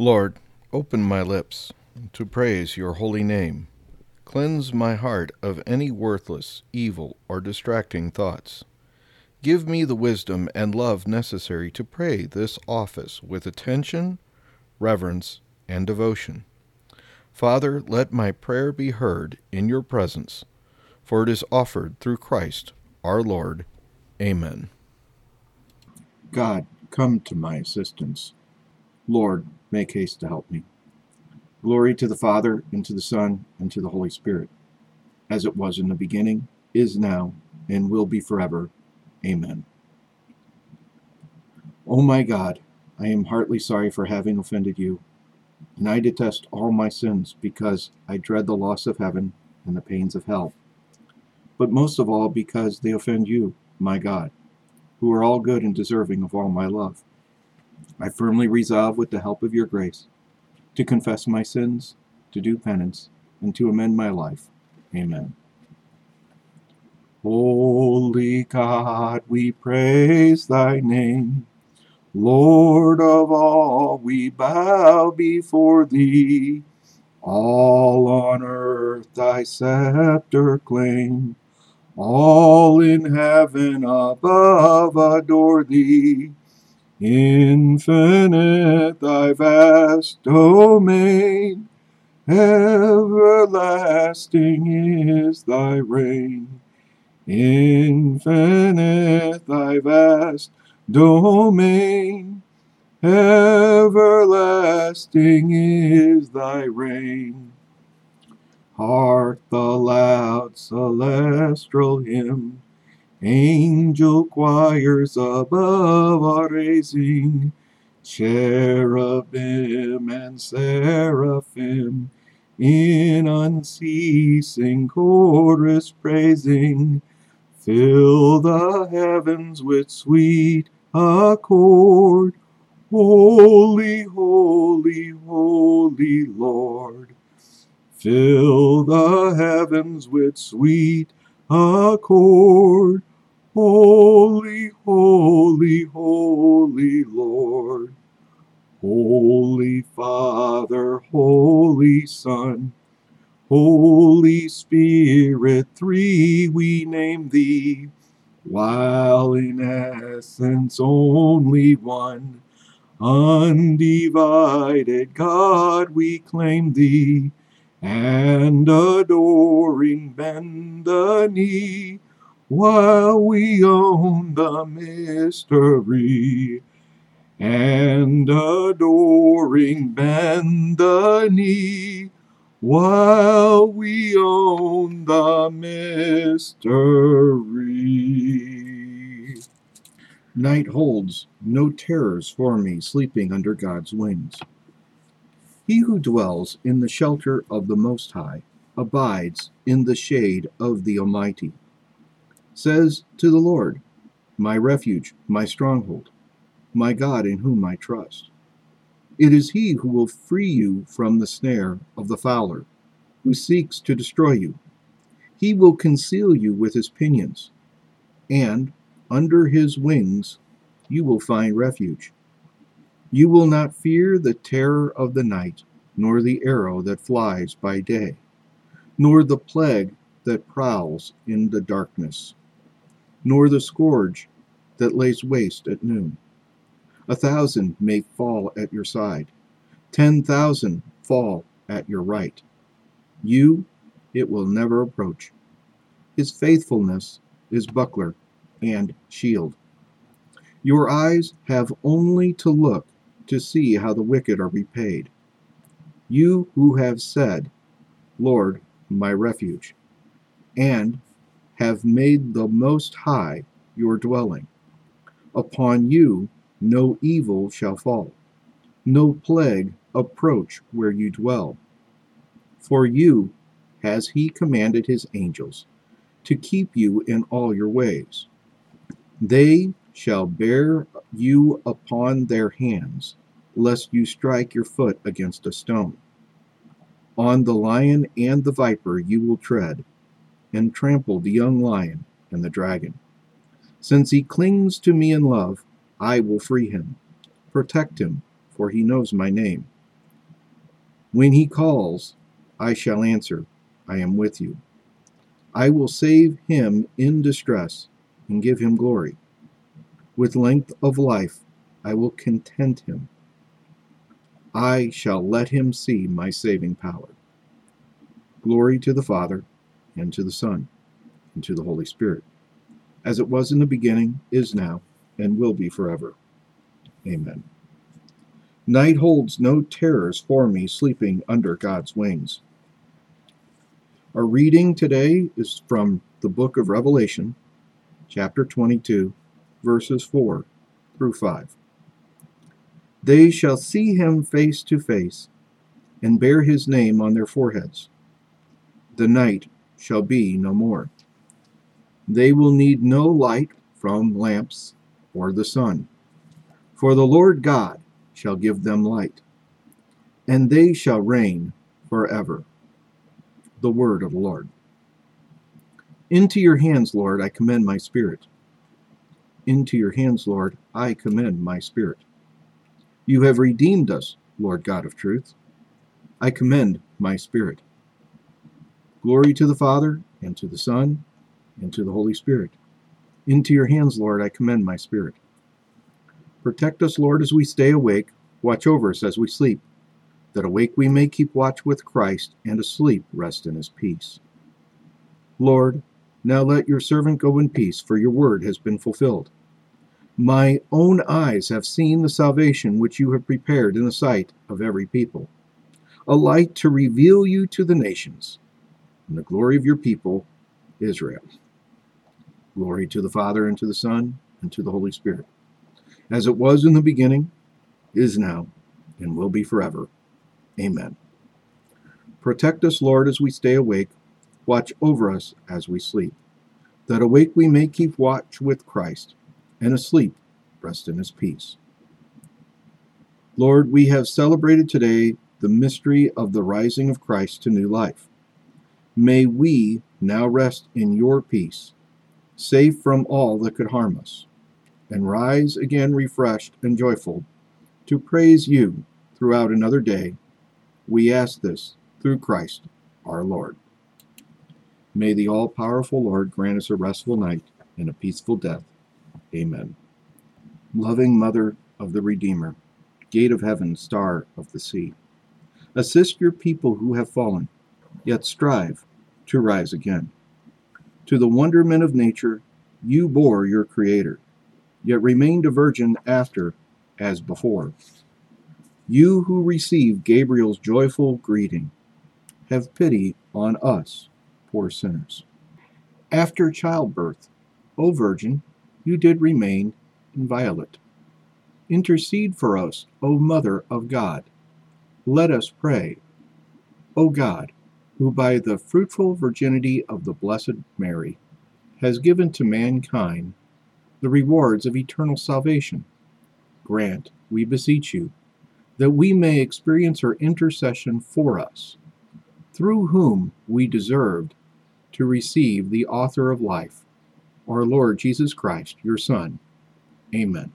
Lord, open my lips to praise your holy name. Cleanse my heart of any worthless, evil, or distracting thoughts. Give me the wisdom and love necessary to pray this office with attention, reverence, and devotion. Father, let my prayer be heard in your presence, for it is offered through Christ our Lord. Amen. God, come to my assistance. Lord, make haste to help me. Glory to the Father, and to the Son, and to the Holy Spirit, as it was in the beginning, is now, and will be forever. Amen. O oh my God, I am heartily sorry for having offended you, and I detest all my sins because I dread the loss of heaven and the pains of hell, but most of all because they offend you, my God, who are all good and deserving of all my love. I firmly resolve, with the help of your grace, to confess my sins, to do penance, and to amend my life. Amen. Holy God, we praise thy name. Lord of all, we bow before thee. All on earth thy scepter claim. All in heaven above adore thee. Infinite thy vast domain, everlasting is thy reign. Infinite thy vast domain, everlasting is thy reign. Hark the loud celestial hymn Angel choirs above are raising, cherubim and seraphim in unceasing chorus praising. Fill the heavens with sweet accord. Holy, holy, holy Lord. Fill the heavens with sweet accord. Holy, holy, holy Lord. Holy Father, Holy Son, Holy Spirit, three we name thee, while in essence only one. Undivided God, we claim thee, and adoring bend the knee while we own the mystery and adoring bend the knee while we own the mystery. Night holds no terrors for me sleeping under God's wings. He who dwells in the shelter of the Most High abides in the shade of the Almighty says to the Lord, My refuge, my stronghold, my God in whom I trust. It is he who will free you from the snare of the fowler, who seeks to destroy you. He will conceal you with his pinions, and under his wings you will find refuge. You will not fear the terror of the night, nor the arrow that flies by day, nor the plague that prowls in the darkness nor the scourge that lays waste at noon. A thousand may fall at your side, ten thousand fall at your right. You it will never approach. His faithfulness is buckler and shield. Your eyes have only to look to see how the wicked are repaid. You who have said, Lord, my refuge, and have made the Most High your dwelling. Upon you no evil shall fall, no plague approach where you dwell. For you has he commanded his angels to keep you in all your ways. They shall bear you upon their hands, lest you strike your foot against a stone. On the lion and the viper you will tread, and trample the young lion and the dragon. Since he clings to me in love, I will free him, protect him, for he knows my name. When he calls, I shall answer, I am with you. I will save him in distress and give him glory. With length of life I will content him. I shall let him see my saving power. Glory to the Father, and to the Son, and to the Holy Spirit, as it was in the beginning, is now, and will be forever. Amen. Night holds no terrors for me sleeping under God's wings. Our reading today is from the book of Revelation, chapter 22, verses 4 through 5. They shall see him face to face, and bear his name on their foreheads. The night shall be no more. They will need no light from lamps or the sun, for the Lord God shall give them light, and they shall reign forever the word of the Lord. Into your hands, Lord, I commend my spirit. Into your hands, Lord, I commend my spirit. You have redeemed us, Lord God of truth. I commend my spirit. Glory to the Father, and to the Son, and to the Holy Spirit. Into your hands, Lord, I commend my spirit. Protect us, Lord, as we stay awake. Watch over us as we sleep that awake we may keep watch with Christ, and asleep rest in his peace. Lord, now let your servant go in peace, for your word has been fulfilled. My own eyes have seen the salvation which you have prepared in the sight of every people, a light to reveal you to the nations, and the glory of your people, Israel. Glory to the Father, and to the Son, and to the Holy Spirit, as it was in the beginning, is now, and will be forever. Amen. Protect us, Lord, as we stay awake. Watch over us as we sleep. That awake we may keep watch with Christ, and asleep rest in his peace. Lord, we have celebrated today the mystery of the rising of Christ to new life. May we now rest in your peace, safe from all that could harm us, and rise again refreshed and joyful to praise you throughout another day we ask this through Christ our Lord. May the all powerful Lord grant us a restful night and a peaceful death. Amen. Loving Mother of the Redeemer, Gate of heaven, Star of the sea, assist your people who have fallen, yet strive to rise again. To the wonderment of nature, you bore your Creator, yet remained a virgin after as before. You who receive Gabriel's joyful greeting, have pity on us, poor sinners. After childbirth, O Virgin, you did remain inviolate. Intercede for us, O Mother of God. Let us pray. O God, who by the fruitful virginity of the Blessed Mary has given to mankind the rewards of eternal salvation, grant, we beseech you, that we may experience her intercession for us, through whom we deserved to receive the author of life, our Lord Jesus Christ, your Son. Amen.